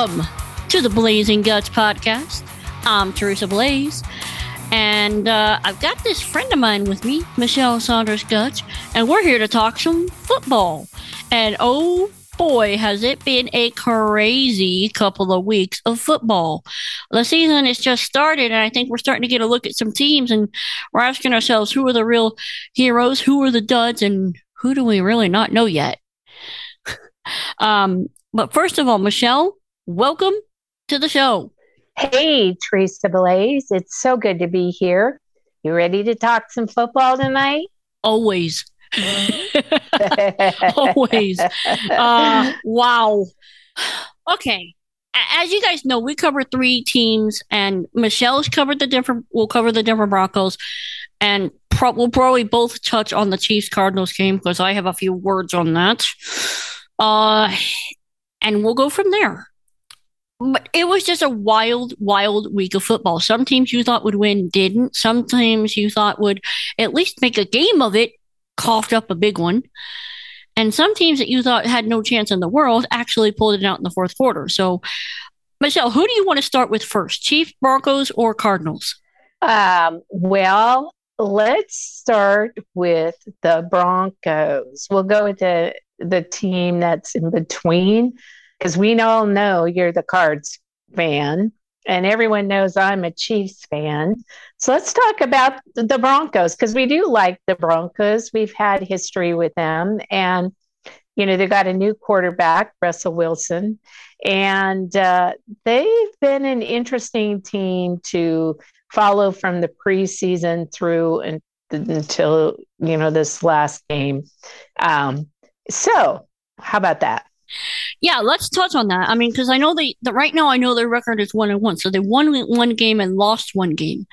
Welcome to the Blazing Guts podcast. I'm Teresa Blaze, and uh, I've got this friend of mine with me, Michelle Saunders Guts, and we're here to talk some football. And oh boy, has it been a crazy couple of weeks of football. The season has just started, and I think we're starting to get a look at some teams, and we're asking ourselves who are the real heroes, who are the duds, and who do we really not know yet? um, but first of all, Michelle, welcome to the show. Hey, Teresa Blaze. It's so good to be here. You ready to talk some football tonight? Always. Always. Uh, wow. Okay. As you guys know, we cover three teams, and Michelle's covered the different. We'll cover the Denver Broncos, and pro- we'll probably both touch on the Chiefs Cardinals game because I have a few words on that. Uh, and we'll go from there. But it was just a wild, wild week of football. Some teams you thought would win didn't. Some teams you thought would at least make a game of it coughed up a big one. And some teams that you thought had no chance in the world actually pulled it out in the fourth quarter. So, Michelle, who do you want to start with first, Chiefs, Broncos, or Cardinals? Um, well, let's start with the Broncos. We'll go with the the team that's in between because we all know you're the Cards fan and everyone knows I'm a Chiefs fan. So let's talk about the Broncos because we do like the Broncos. We've had history with them and you know, they got a new quarterback, Russell Wilson, and uh, they've been an interesting team to follow from the preseason through and until you know this last game. Um, so, how about that? Yeah, let's touch on that. I mean, because I know they the, right now I know their record is one and one, so they won one game and lost one game.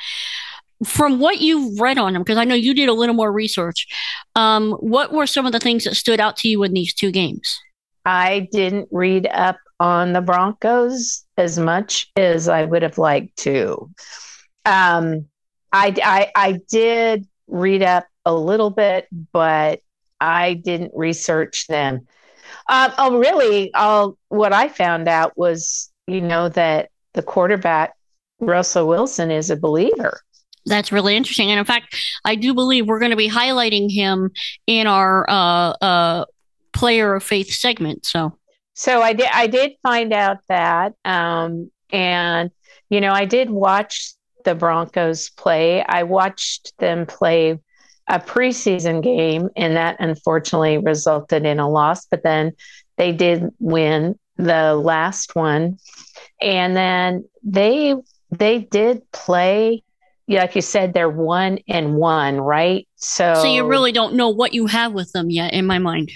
From what you've read on them, because I know you did a little more research, um, what were some of the things that stood out to you in these two games? I didn't read up on the Broncos as much as I would have liked to. Um, I, I, I did read up a little bit, but I didn't research them. Um, oh, really? All what I found out was, you know, that the quarterback Russell Wilson is a believer. That's really interesting, and in fact, I do believe we're going to be highlighting him in our uh, uh, player of faith segment. So, so I did. I did find out that, um, and you know, I did watch the Broncos play. I watched them play a preseason game, and that unfortunately resulted in a loss. But then they did win the last one, and then they they did play. Like you said, they're one and one, right? So, so you really don't know what you have with them yet, in my mind.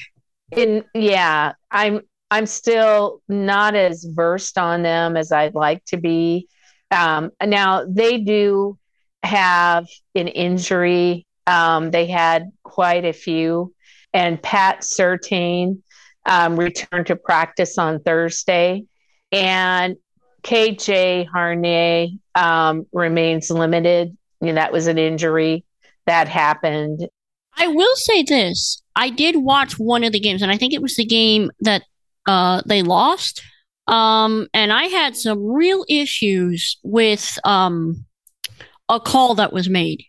In yeah, I'm I'm still not as versed on them as I'd like to be. Um, now they do have an injury um, they had quite a few. And Pat Surtain um, returned to practice on Thursday. And KJ Hamler um, remains limited. That was an injury that happened. I will say this I did watch one of the games, and I think it was the game that uh, they lost. Um, and I had some real issues with um, a call that was made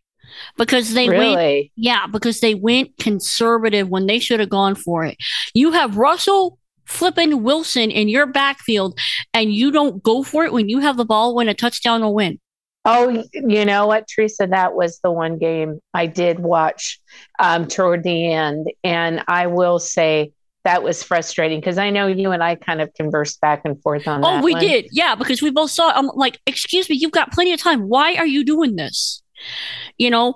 because they really? went yeah because they went conservative when they should have gone for it you have russell flipping wilson in your backfield and you don't go for it when you have the ball when a touchdown will win oh you know what teresa that was the one game i did watch um, toward the end and i will say that was frustrating because I know you and I kind of conversed back and forth on oh, that. Oh, we one. did. Yeah, because we both saw I'm like, excuse me, you've got plenty of time. Why are you doing this? You know,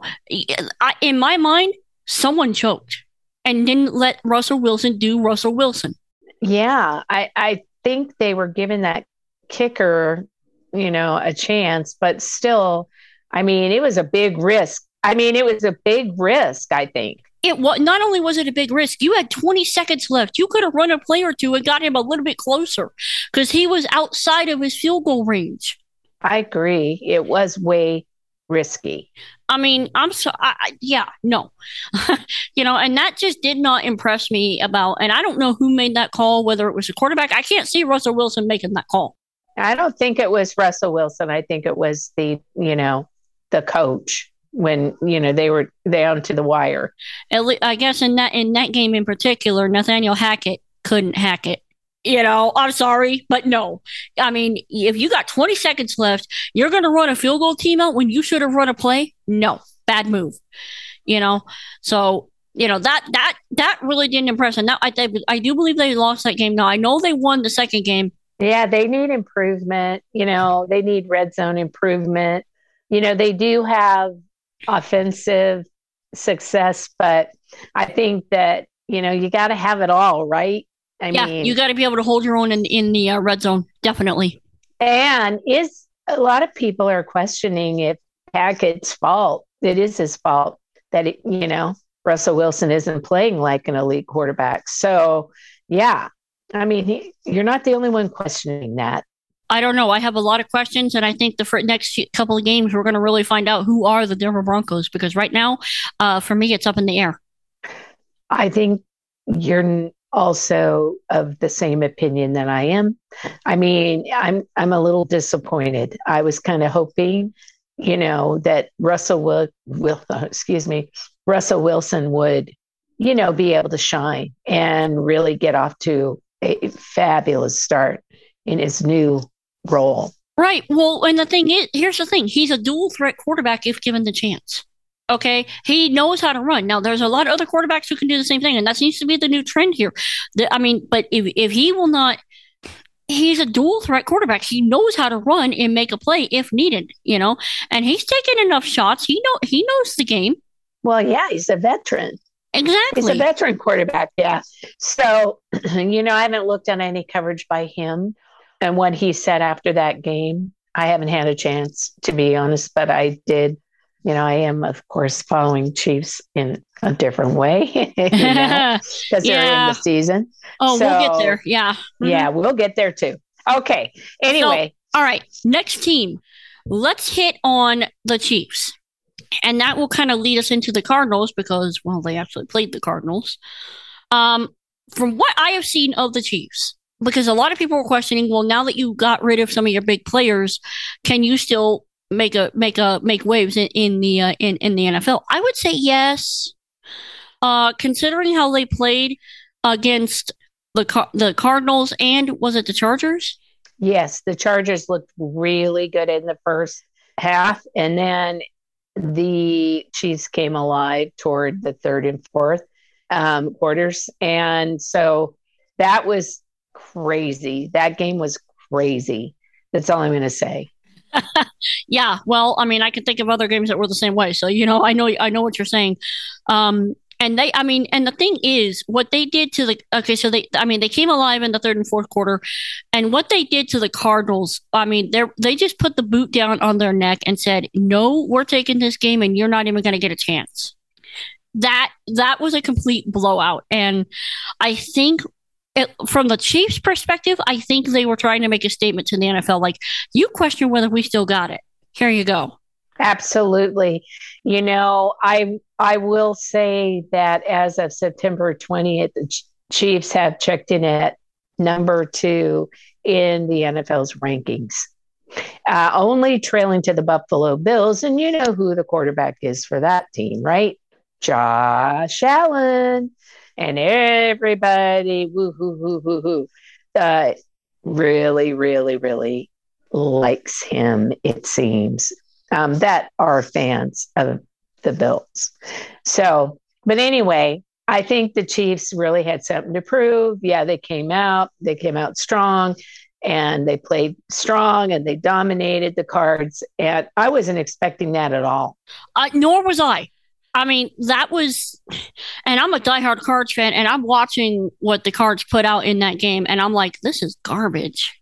I, in my mind, someone choked and didn't let Russell Wilson do Russell Wilson. Yeah, I, I think they were giving that kicker, you know, a chance, but still, I mean, it was a big risk. I mean, it was a big risk, I think. It was not only was it a big risk, you had 20 seconds left. You could have run a play or two and got him a little bit closer because he was outside of his field goal range. I agree. It was way risky. I mean, I'm so, I, yeah, no. you know, and that just did not impress me about, and I don't know who made that call, whether it was a quarterback. I can't see Russell Wilson making that call. I don't think it was Russell Wilson. I think it was the, you know, the coach when you know they were down to the wire. I guess in that in that game in particular, Nathaniel Hackett couldn't hack it. You know, I'm sorry, but no. I mean, if you got 20 seconds left, you're going to run a field goal team out when you should have run a play. No, bad move. You know, so you know that that that really didn't impress. And now I I do believe they lost that game. Now I know they won the second game. Yeah, they need improvement. You know, they need red zone improvement. You know, they do have offensive success, but I think that you know you got to have it all, right? I yeah, mean, you got to be able to hold your own in in the uh, red zone, definitely. And is a lot of people are questioning if Hackett's fault. It is his fault that it, you know Russell Wilson isn't playing like an elite quarterback. So yeah, I mean, he, you're not the only one questioning that. I don't know. I have a lot of questions, and I think the next couple of games we're going to really find out who are the Denver Broncos because right now, uh, for me, it's up in the air. I think you're also of the same opinion that I am. I mean, I'm I'm a little disappointed. I was kind of hoping, you know, that Russell will, will excuse me, Russell Wilson would, you know, be able to shine and really get off to a fabulous start in his new role. Right. Well, and the thing is, here's the thing: he's a dual threat quarterback if given the chance. Okay, he knows how to run. Now, there's a lot of other quarterbacks who can do the same thing, and that seems to be the new trend here. The, I mean, but if if he will not, he's a dual threat quarterback. He knows how to run and make a play if needed. You know, and he's taken enough shots. He know he knows the game. Well, yeah, he's a veteran. Exactly. He's a veteran quarterback. Yeah. So, you know, I haven't looked at any coverage by him and what he said after that game. I haven't had a chance, to be honest, but I did. You know, I am, of course, following Chiefs in a different way because yeah. they're in the season. Oh, so, we'll get there. Yeah. Mm-hmm. Yeah, we'll get there too. Okay. Anyway. So, all right. Next team. Let's hit on the Chiefs. And that will kind of lead us into the Cardinals because, well, they actually played the Cardinals. Um, from what I have seen of the Chiefs, because a lot of people were questioning, well, now that you got rid of some of your big players, can you still make a make a make waves in, in the uh, in in the NFL? I would say yes. Uh, considering how they played against the the Cardinals and was it the Chargers? Yes, the Chargers looked really good in the first half, and then the Chiefs came alive toward the third and fourth um, quarters, and so that was crazy. That game was crazy. That's all I'm going to say. yeah, well, I mean, I can think of other games that were the same way. So you know, I know, I know what you're saying. Um, and they, I mean, and the thing is, what they did to the okay, so they, I mean, they came alive in the third and fourth quarter, and what they did to the Cardinals, I mean, they they just put the boot down on their neck and said, "No, we're taking this game, and you're not even going to get a chance." That that was a complete blowout, and I think it, from the Chiefs' perspective, I think they were trying to make a statement to the NFL, like, "You question whether we still got it. Here you go." Absolutely. You know, I I will say that as of September 20th, the Chiefs have checked in at number two in the NFL's rankings, uh, only trailing to the Buffalo Bills. And you know who the quarterback is for that team, right? Josh Allen and everybody, woo hoo hoo hoo hoo, uh, really, really, really likes him. It seems um, that are fans of the Bills. So, but anyway, I think the Chiefs really had something to prove. Yeah, they came out, they came out strong and they played strong and they dominated the cards. And I wasn't expecting that at all. Uh, nor was I. I mean, that was, and I'm a diehard Cards fan, and I'm watching what the Cards put out in that game, and I'm like, this is garbage,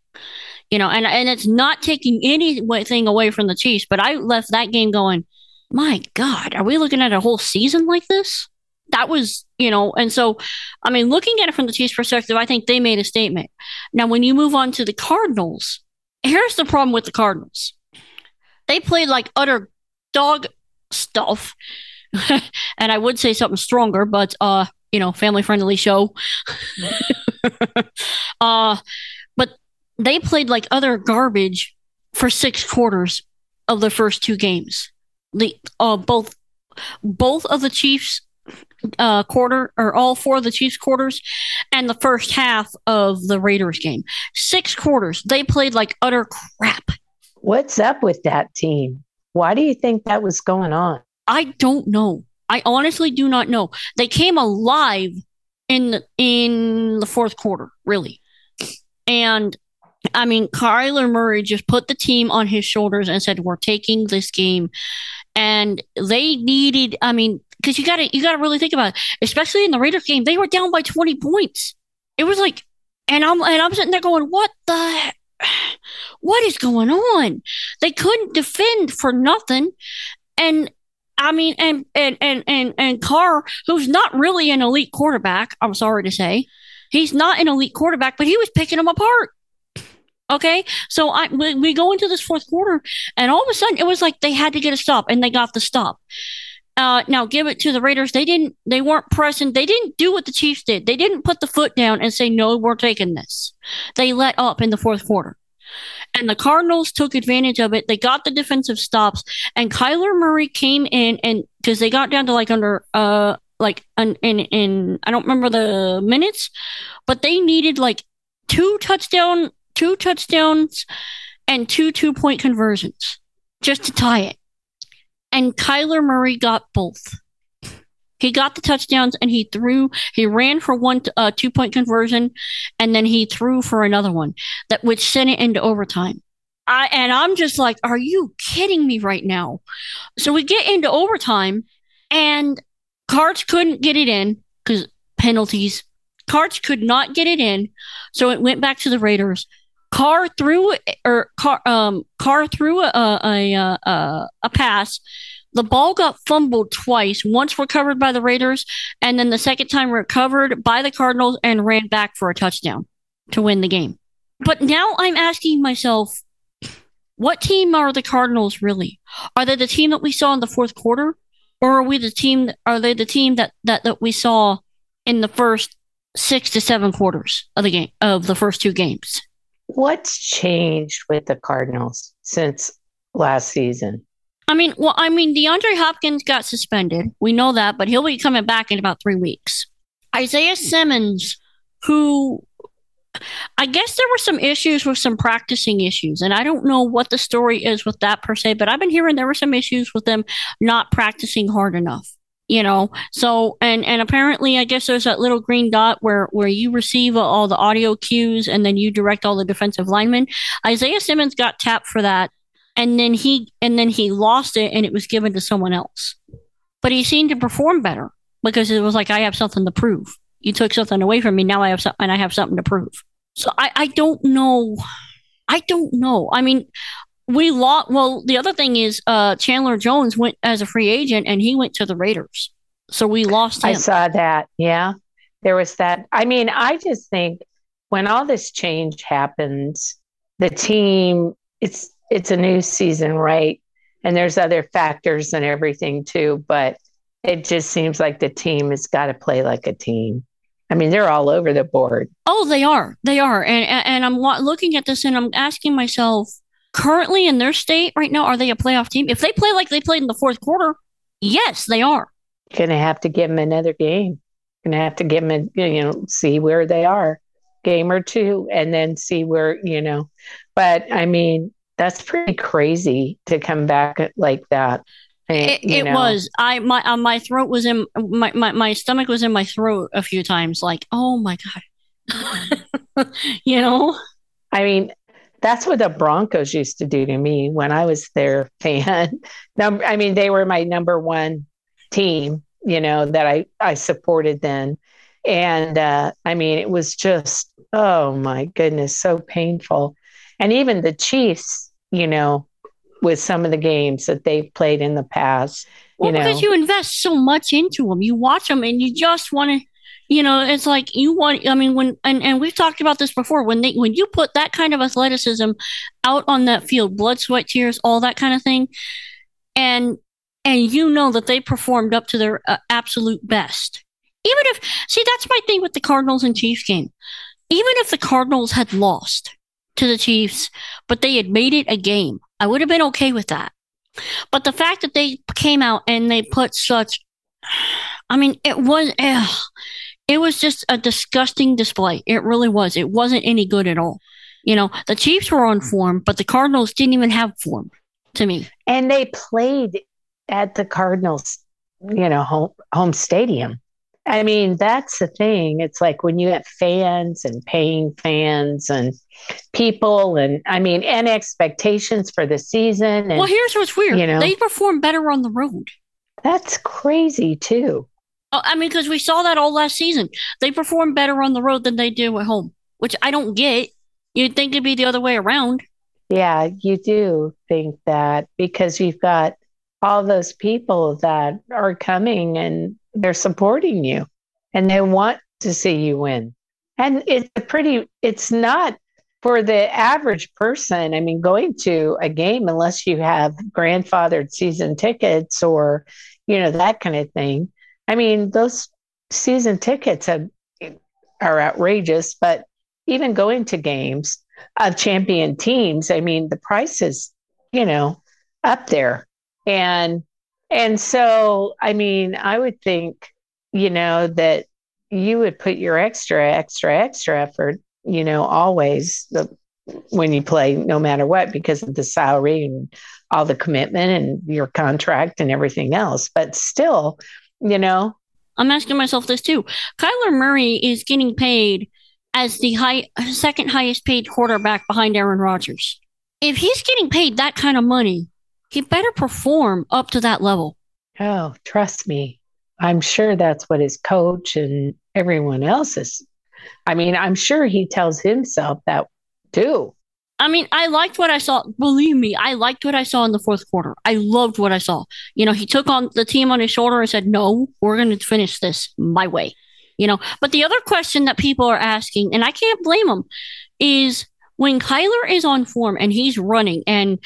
you know. And and it's not taking anything away from the Chiefs, but I left that game going, my God, are we looking at a whole season like this? That was, you know, and so, I mean, looking at it from the Chiefs' perspective, I think they made a statement. Now, when you move on to the Cardinals, here's the problem with the Cardinals. They played like utter dog stuff. and I would say something stronger, but uh, you know, family friendly show. uh, but they played like other garbage for six quarters of the first two games. The uh, both both of the Chiefs uh, quarter or all four of the Chiefs quarters and the first half of the Raiders game. Six quarters. They played like utter crap. What's up with that team? Why do you think that was going on? I don't know. I honestly do not know. They came alive in the, in the fourth quarter, really. And I mean, Kyler Murray just put the team on his shoulders and said, "We're taking this game." And they needed, I mean, because you got to you got to really think about it. Especially in the Raiders game, they were down by twenty points. It was like, and I'm and I'm sitting there going, "What the what is going on? They couldn't defend for nothing. And I mean, and and and and and Carr, who's not really an elite quarterback, I'm sorry to say, he's not an elite quarterback, but he was picking them apart. Okay, so I we, we go into this fourth quarter, and all of a sudden it was like they had to get a stop, and they got the stop. Uh, now give it to the Raiders. They didn't. They weren't pressing. They didn't do what the Chiefs did. They didn't put the foot down and say, "No, we're taking this." They let up in the fourth quarter, and the Cardinals took advantage of it. They got the defensive stops, and Kyler Murray came in and because they got down to like under uh like in in I don't remember the minutes, but they needed like two touchdown two touchdowns and two two point conversions just to tie it and Kyler Murray got both. He got the touchdowns and he threw, he ran for one uh, two point conversion and then he threw for another one that which sent it into overtime. I, and I'm just like, are you kidding me right now? So we get into overtime and Cards couldn't get it in because penalties. Cards could not get it in. So it went back to the Raiders. Carr threw or Carr um Carr threw a a, a a pass. The ball got fumbled twice. Once recovered by the Raiders, and then the second time recovered by the Cardinals and ran back for a touchdown to win the game. But now I'm asking myself, what team are the Cardinals really? Are they the team that we saw in the fourth quarter, or are we the team? Are they the team that that that we saw in the first six to seven quarters of the game of the first two games? What's changed with the Cardinals since last season? I mean, well, I mean, DeAndre Hopkins got suspended. We know that, but he'll be coming back in about three weeks. Isaiah Simmons, who I guess there were some issues with some practicing issues, and I don't know what the story is with that per se, but I've been hearing there were some issues with them not practicing hard enough you know so and and apparently i guess there's that little green dot where where you receive all the audio cues and then you direct all the defensive linemen isaiah simmons got tapped for that and then he and then he lost it and it was given to someone else but he seemed to perform better because it was like i have something to prove you took something away from me now i have something and i have something to prove so i i don't know i don't know i mean we lost. Well, the other thing is, uh, Chandler Jones went as a free agent, and he went to the Raiders. So we lost him. I saw that. Yeah, there was that. I mean, I just think when all this change happens, the team it's it's a new season, right? And there's other factors and everything too, but it just seems like the team has got to play like a team. I mean, they're all over the board. Oh, they are. They are. And and I'm looking at this and I'm asking myself, currently in their state right now, are they a playoff team? If they play like they played in the fourth quarter, yes, they are. Gonna have to give them another game. Gonna have to give them, a, you know, see where they are, game or two, and then see where you know. But I mean, that's pretty crazy to come back like that. It, it was. I my uh, my throat was in my, my my stomach was in my throat a few times. Like, oh my god, you know. I mean, that's what the Broncos used to do to me when I was their fan. Number, I mean, they were my number one team, you know, that I, I supported then. And uh, I mean, it was just, oh my goodness, so painful. And even the Chiefs, you know, with some of the games that they've played in the past. Well, you know, because you invest so much into them, you watch them and you just want to you know it's like you want i mean when and, and we've talked about this before when they when you put that kind of athleticism out on that field blood sweat tears all that kind of thing and and you know that they performed up to their uh, absolute best. Even if, see, that's my thing with the Cardinals and Chiefs game. Even if the Cardinals had lost to the Chiefs, but they had made it a game, I would have been okay with that. But the fact that they came out and they put such, I mean, it was, ugh, it was just a disgusting display. It really was. It wasn't any good at all. You know, the Chiefs were on form, but the Cardinals didn't even have form to me. And they played at the Cardinals, you know, home home stadium. I mean, that's the thing. It's like when you have fans and paying fans and people, and I mean, and expectations for the season. And, well, here's what's weird. You know, they perform better on the road. That's crazy too. Oh, I mean, because we saw that all last season. They perform better on the road than they do at home, which I don't get. You'd think it'd be the other way around. Yeah, you do think that because you've got all those people that are coming and they're supporting you and they want to see you win. And it's a pretty, it's not for the average person. I mean, going to a game, unless you have grandfathered season tickets or, you know, that kind of thing. I mean, those season tickets have, are outrageous, but even going to games of champion teams, I mean, the price is, you know, up there and and so i mean i would think you know that you would put your extra extra extra effort you know always the, when you play no matter what because of the salary and all the commitment and your contract and everything else. But still you know i'm asking myself this too. Kyler murray is getting paid as the high second highest paid quarterback behind aaron rodgers. If he's getting paid that kind of money he better perform up to that level. Oh, trust me. I'm sure that's what his coach and everyone else is. I mean, I'm sure he tells himself that too. I mean, I liked what I saw. Believe me, I liked what I saw in the fourth quarter. I loved what I saw. You know, he took on the team on his shoulder and said, No, we're going to finish this my way. You know, but the other question that people are asking, and I can't blame them, is when Kyler is on form and he's running and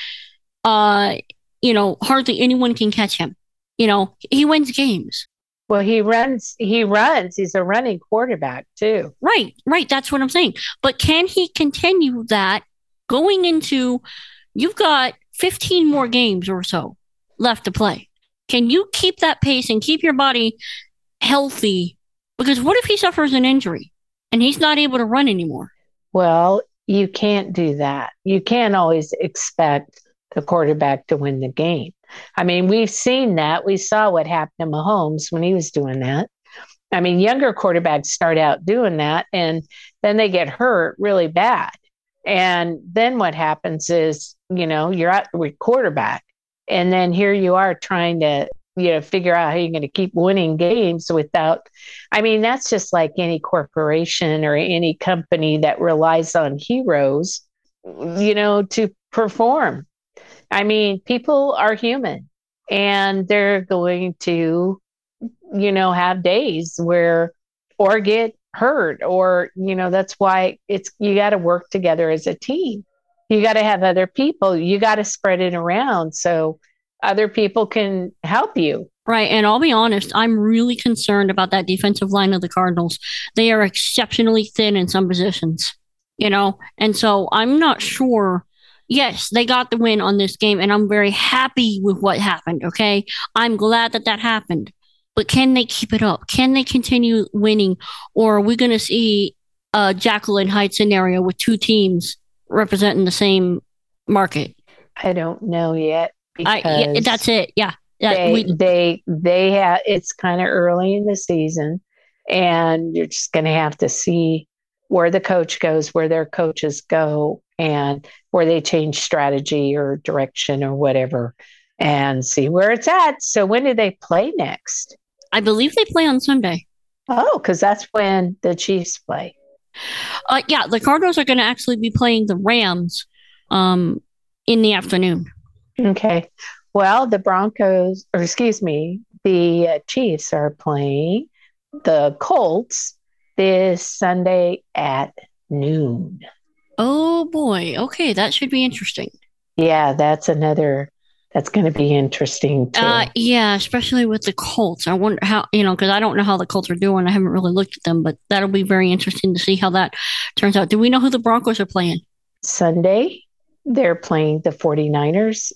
uh you know, hardly anyone can catch him. You know, he wins games. Well, he runs, he runs. He's a running quarterback too. Right, right. That's what I'm saying. But can he continue that going into, you've got 15 more games or so left to play? Can you keep that pace and keep your body healthy? Because what if he suffers an injury and he's not able to run anymore? Well, you can't do that. You can't always expect the quarterback to win the game. I mean, we've seen that. We saw what happened to Mahomes when he was doing that. I mean, younger quarterbacks start out doing that and then they get hurt really bad. And then what happens is, you know, you're at with quarterback. And then here you are trying to, you know, figure out how you're going to keep winning games without. I mean, that's just like any corporation or any company that relies on heroes, you know, to perform. I mean, people are human and they're going to, you know, have days where or get hurt or, you know, that's why it's you got to work together as a team. You got to have other people. You got to spread it around so other people can help you. Right. And I'll be honest, I'm really concerned about that defensive line of the Cardinals. They are exceptionally thin in some positions, you know, and so I'm not sure yes, they got the win on this game, and I'm very happy with what happened. Okay. I'm glad that that happened. But can they keep it up? Can they continue winning? Or are we going to see a Jekyll and Hyde scenario with two teams representing the same market? I don't know yet. I, yeah, that's it. Yeah. they, we, they, they have, it's kind of early in the season, and you're just going to have to see where the coach goes, where their coaches go, and where they change strategy or direction or whatever and see where it's at. So when do they play next? I believe they play on Sunday. Oh, because that's when the Chiefs play. Uh, yeah, the Cardinals are going to actually be playing the Rams um, in the afternoon. Okay. Well, the Broncos, or excuse me, the uh, Chiefs are playing the Colts this Sunday at noon. Oh boy. Okay, that should be interesting. Yeah, that's another that's going to be interesting too. Uh, yeah, especially with the Colts. I wonder how you know because I don't know how the Colts are doing. I haven't really looked at them, but that'll be very interesting to see how that turns out. Do we know who the Broncos are playing? Sunday, they're playing the 49ers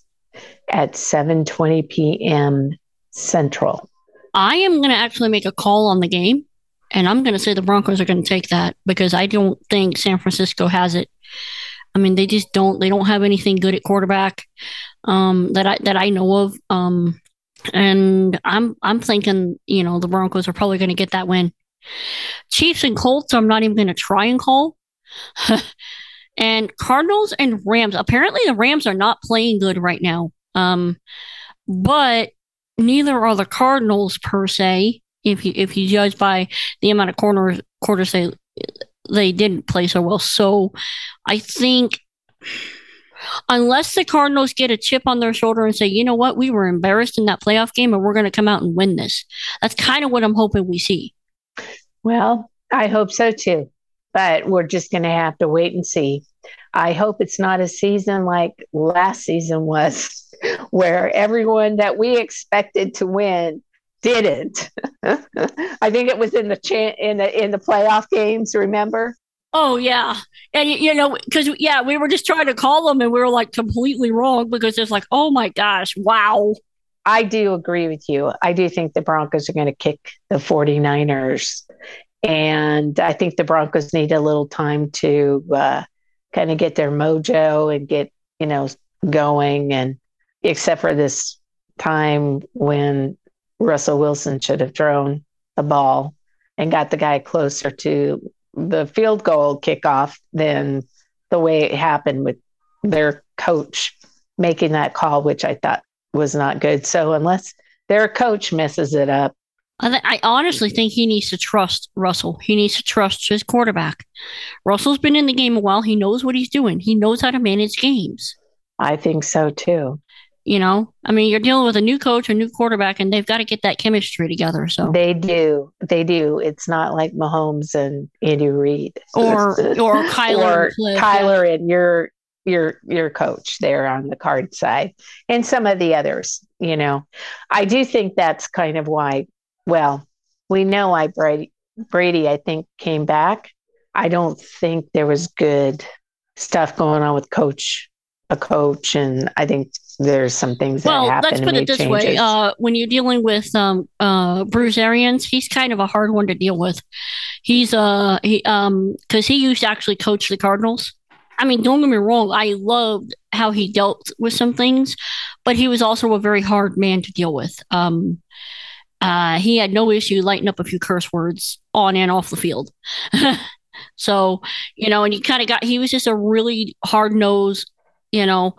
at 7:20 p.m. Central. I am going to actually make a call on the game, and I'm going to say the Broncos are going to take that because I don't think San Francisco has it. I mean, they just don't. They don't have anything good at quarterback um, that I that I know of. Um, and I'm I'm thinking, you know, the Broncos are probably going to get that win. Chiefs and Colts, I'm not even going to try and call. and Cardinals and Rams. Apparently, the Rams are not playing good right now. Um, but neither are the Cardinals per se. If you if you judge by the amount of corners quarters they they didn't play so well. So I think unless the Cardinals get a chip on their shoulder and say, you know what, we were embarrassed in that playoff game and we're going to come out and win this. That's kind of what I'm hoping we see. Well, I hope so too. But we're just going to have to wait and see. I hope it's not a season like last season was, where everyone that we expected to win didn't. I think it was in the cha- in the in the playoff games. Remember? Oh yeah, and you know, because yeah, we were just trying to call them, and we were like completely wrong because it's like, oh my gosh, wow. I do agree with you. I do think the Broncos are going to kick the 49ers. And I think the Broncos need a little time to uh, kind of get their mojo and get, you know, going. And except for this time when Russell Wilson should have thrown the ball and got the guy closer to the field goal kickoff than the way it happened with their coach making that call, which I thought was not good. So unless their coach messes it up, I, th- I, honestly think he needs to trust Russell. He needs to trust his quarterback. Russell's been in the game a while. He knows what he's doing. He knows how to manage games. I think so too. You know, I mean, you're dealing with a new coach, a new quarterback, and they've got to get that chemistry together. So they do, they do. It's not like Mahomes and Andy Reid, or or Kyler, or and Kyler yeah. and your your your coach there on the card side, and some of the others. You know, I do think that's kind of why. Well, we know why Brady Brady, I think, came back. I don't think there was good stuff going on with coach a coach and I think there's some things that well, happen. let's put it this changes. way: uh, when you're dealing with um, uh, Bruce Arians, he's kind of a hard one to deal with. He's uh he um because he used to actually coach the Cardinals. I mean, don't get me wrong, I loved how he dealt with some things, but he was also a very hard man to deal with. Um, uh, he had no issue lighting up a few curse words on and off the field. so, you know, and he kind of got, he was just a really hard nosed, you know,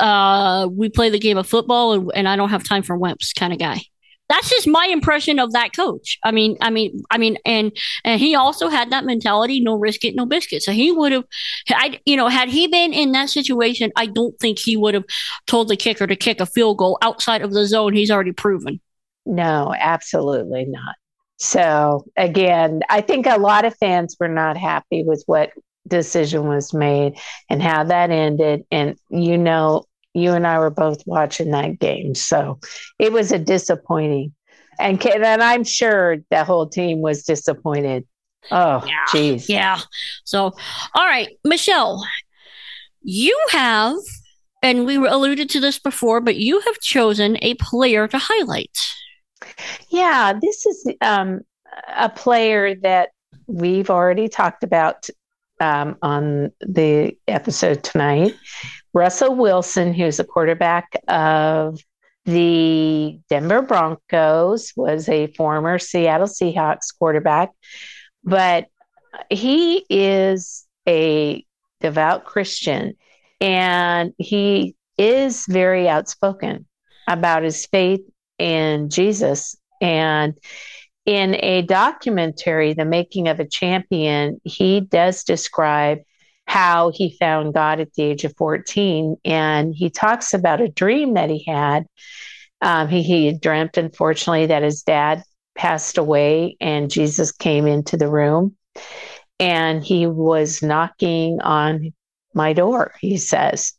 uh, we play the game of football and, and I don't have time for wimps kind of guy. That's just my impression of that coach. I mean, I mean, I mean, and and he also had that mentality: no risk it, no biscuit. So he would have, I, you know, had he been in that situation, I don't think he would have told the kicker to kick a field goal outside of the zone. He's already proven. No, absolutely not. So again, I think a lot of fans were not happy with what decision was made and how that ended. And you know, you and I were both watching that game. So it was a disappointing. And, and I'm sure the whole team was disappointed. Oh, jeez. Yeah, yeah. So, all right, Michelle, you have, and we alluded to this before, but you have chosen a player to highlight. Yeah, this is um, a player that we've already talked about um, on the episode tonight. Russell Wilson, who's a quarterback of the Denver Broncos, was a former Seattle Seahawks quarterback, but he is a devout Christian and he is very outspoken about his faith in Jesus. And in a documentary, The Making of a Champion, he does describe how he found God at the age of 14. And he talks about a dream that he had. Um, he, he dreamt, unfortunately, that his dad passed away and Jesus came into the room and he was knocking on my door, he says.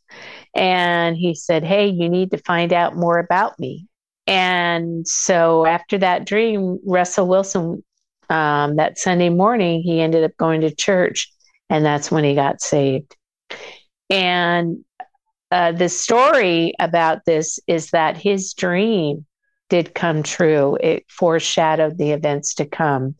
And he said, Hey, you need to find out more about me. And so after that dream, Russell Wilson, um, that Sunday morning, he ended up going to church, and that's when he got saved. And uh, the story about this is that his dream did come true. It foreshadowed the events to come.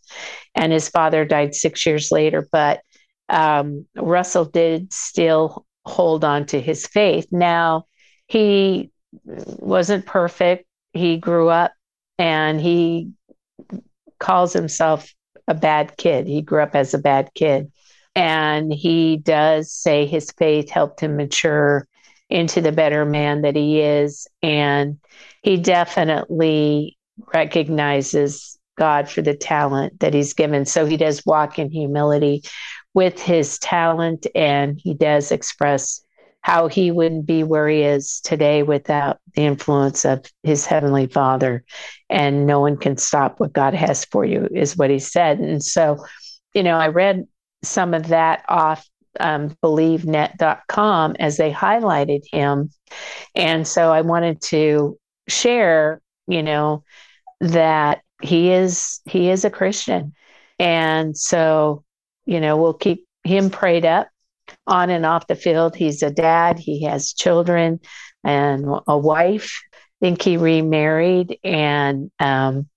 And his father died six years later, but um, Russell did still hold on to his faith. Now, he wasn't perfect. He grew up and he calls himself a bad kid. He grew up as a bad kid. And he does say his faith helped him mature into the better man that he is. And he definitely recognizes God for the talent that he's given. So he does walk in humility with his talent and he does express how he wouldn't be where he is today without the influence of his heavenly father and no one can stop what god has for you is what he said and so you know i read some of that off um, beliefnet.com as they highlighted him. And so I wanted to share, you know, that he is he is a Christian. And so, you know, we'll keep him prayed up on and off the field. He's a dad, he has children and a wife. I think he remarried and um,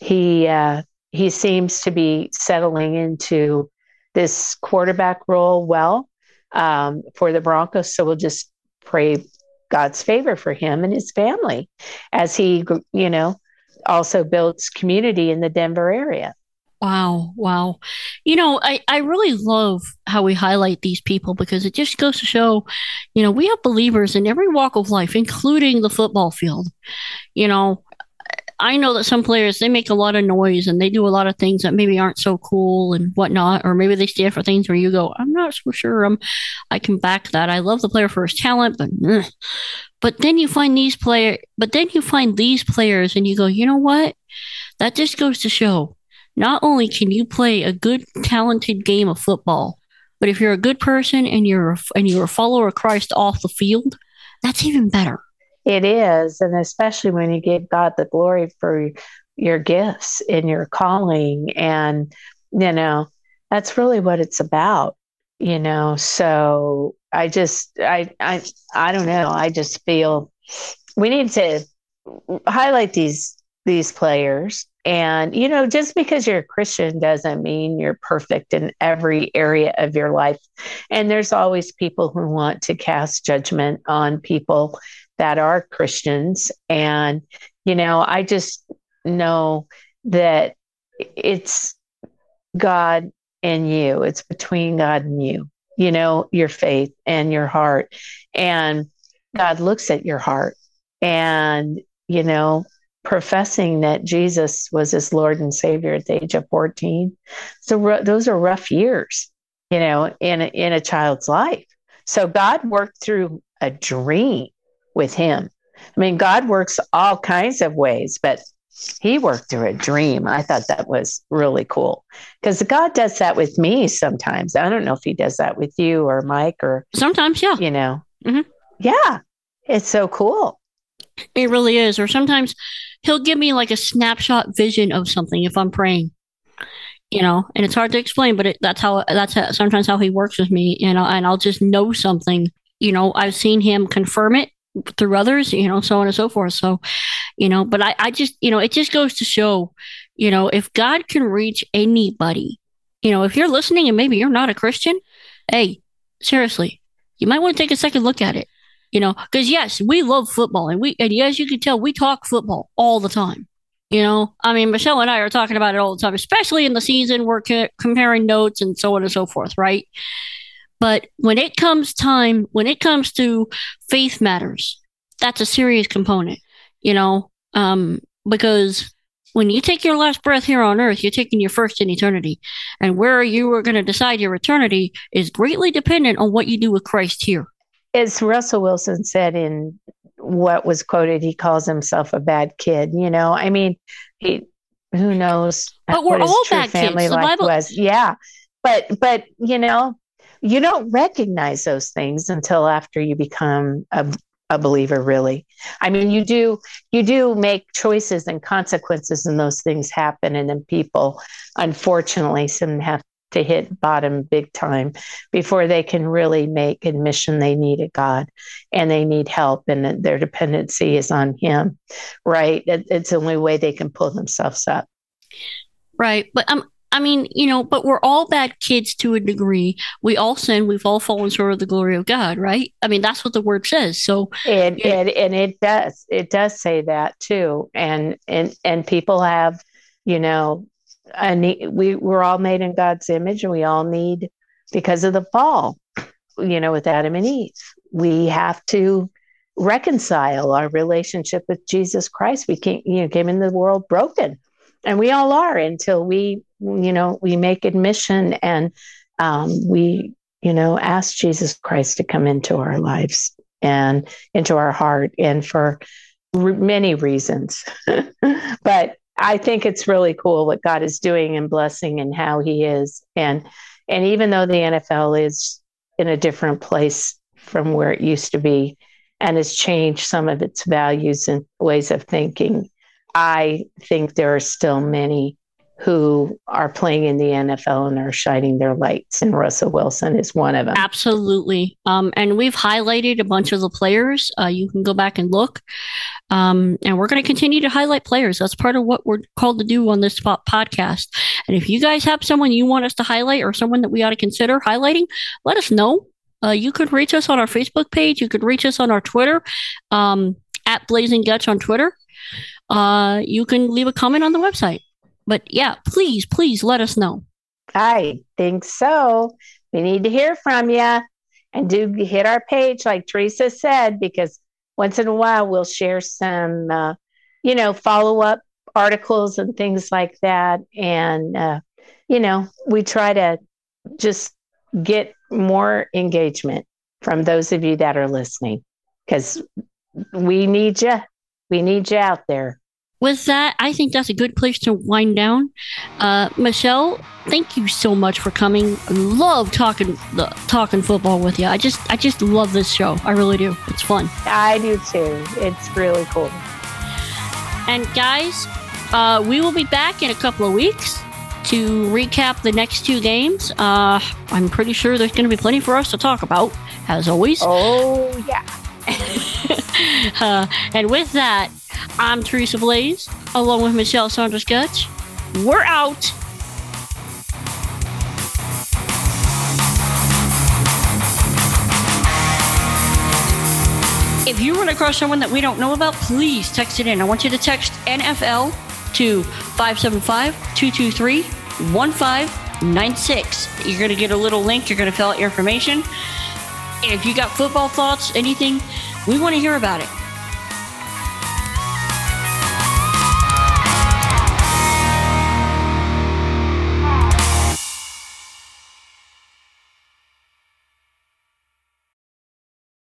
he uh, he seems to be settling into this quarterback role well um, for the Broncos. So we'll just pray God's favor for him and his family as he, you know, also builds community in the Denver area. Wow, wow. You know, I, I really love how we highlight these people because it just goes to show, you know, we have believers in every walk of life, including the football field. You know, I know that some players they make a lot of noise and they do a lot of things that maybe aren't so cool and whatnot, or maybe they stand for things where you go, I'm not so sure I'm I can back that. I love the player for his talent, but ugh. but then you find these player but then you find these players and you go, you know what? That just goes to show not only can you play a good talented game of football, but if you're a good person and you're and you're a follower of Christ off the field, that's even better. It is. And especially when you give God the glory for your gifts and your calling. And, you know, that's really what it's about, you know. So I just, I, I, I don't know. I just feel we need to highlight these these players and you know just because you're a christian doesn't mean you're perfect in every area of your life and there's always people who want to cast judgment on people that are Christians. And, you know, I just know that it's God and you, it's between God and you, you know, your faith and your heart. And God looks at your heart and, you know, professing that Jesus was his Lord and Savior at the age of 14. So those are rough years, you know, in a, in a child's life. So God worked through a dream with him. I mean, God works all kinds of ways, but he worked through a dream. I thought that was really cool because God does that with me sometimes. I don't know if he does that with you or Mike or sometimes, yeah. You know, mm-hmm. yeah, it's so cool. It really is. Or sometimes he'll give me like a snapshot vision of something if I'm praying, you know, and it's hard to explain, but it, that's how that's how, sometimes how he works with me, you know, and I'll just know something. You know, I've seen him confirm it through others, you know, so on and so forth. So, you know, but I, I just, you know, it just goes to show, you know, if God can reach anybody, you know, if you're listening and maybe you're not a Christian, hey, seriously, you might want to take a second look at it, you know, because yes, we love football and we, and as you can tell, we talk football all the time. You know, I mean, Michelle and I are talking about it all the time, especially in the season. We're co- comparing notes and so on and so forth, right? But when it comes time, when it comes to faith matters, that's a serious component, you know, um, because when you take your last breath here on earth, you're taking your first in eternity. And where you are going to decide your eternity is greatly dependent on what you do with Christ here. As Russell Wilson said in what was quoted, he calls himself a bad kid. You know, I mean, he, who knows? But we're all bad family kids. The Bible- was. Yeah. But, but, you know, you don't recognize those things until after you become a, a believer really i mean you do you do make choices and consequences and those things happen and then people unfortunately some have to hit bottom big time before they can really make admission they need a God and they need help and their dependency is on Him, right? It's the only way they can pull themselves up. Right. But um, I mean, you know, but we're all bad kids to a degree. We all sin. We've all fallen short of the glory of God, right? I mean, that's what the word says. So, and yeah. and, and it does, it does say that too. And and and people have, you know, and we we're all made in God's image, and we all need because of the fall. You know, with Adam and Eve, we have to reconcile our relationship with Jesus Christ. We came, you know, came in the world broken, and we all are until we, you know, we make admission and um, we, you know, ask Jesus Christ to come into our lives and into our heart, and for r- many reasons. but I think it's really cool what God is doing and blessing and how He is. And and even though the NFL is in a different place from where it used to be and has changed some of its values and ways of thinking, I think there are still many who are playing in the NFL and are shining their lights, and Russell Wilson is one of them. Absolutely. Um, and we've highlighted a bunch of the players. Uh, you can go back and look. Um, and we're going to continue to highlight players. That's part of what we're called to do on this podcast. And if you guys have someone you want us to highlight or someone that we ought to consider highlighting, let us know. Uh, you could reach us on our Facebook page. You could reach us on our Twitter um, at Blazing Guts on Twitter. Uh, you can leave a comment on the website. But yeah, please, please let us know. I think so. We need to hear from you and do hit our page, like Teresa said, because once in a while we'll share some, uh, you know, follow up articles and things like that. And, uh, you know, we try to just get more engagement from those of you that are listening because we need you. We need you out there with that, I think that's a good place to wind down. Uh, Michelle, thank you so much for coming. I love talking talking football with you. I just I just love this show. I really do. It's fun. I do too. It's really cool. And guys, uh, we will be back in a couple of weeks to recap the next two games. Uh, I'm pretty sure there's going to be plenty for us to talk about, as always. Oh yeah. uh, and with that, I'm Teresa Blaze, along with Michelle Saunders Gutch. We're out. If you run across someone that we don't know about, please text it in. I want you to text NFL to 575 223 1596. You're going to get a little link. You're going to fill out your information. If you got football thoughts, anything, we want to hear about it.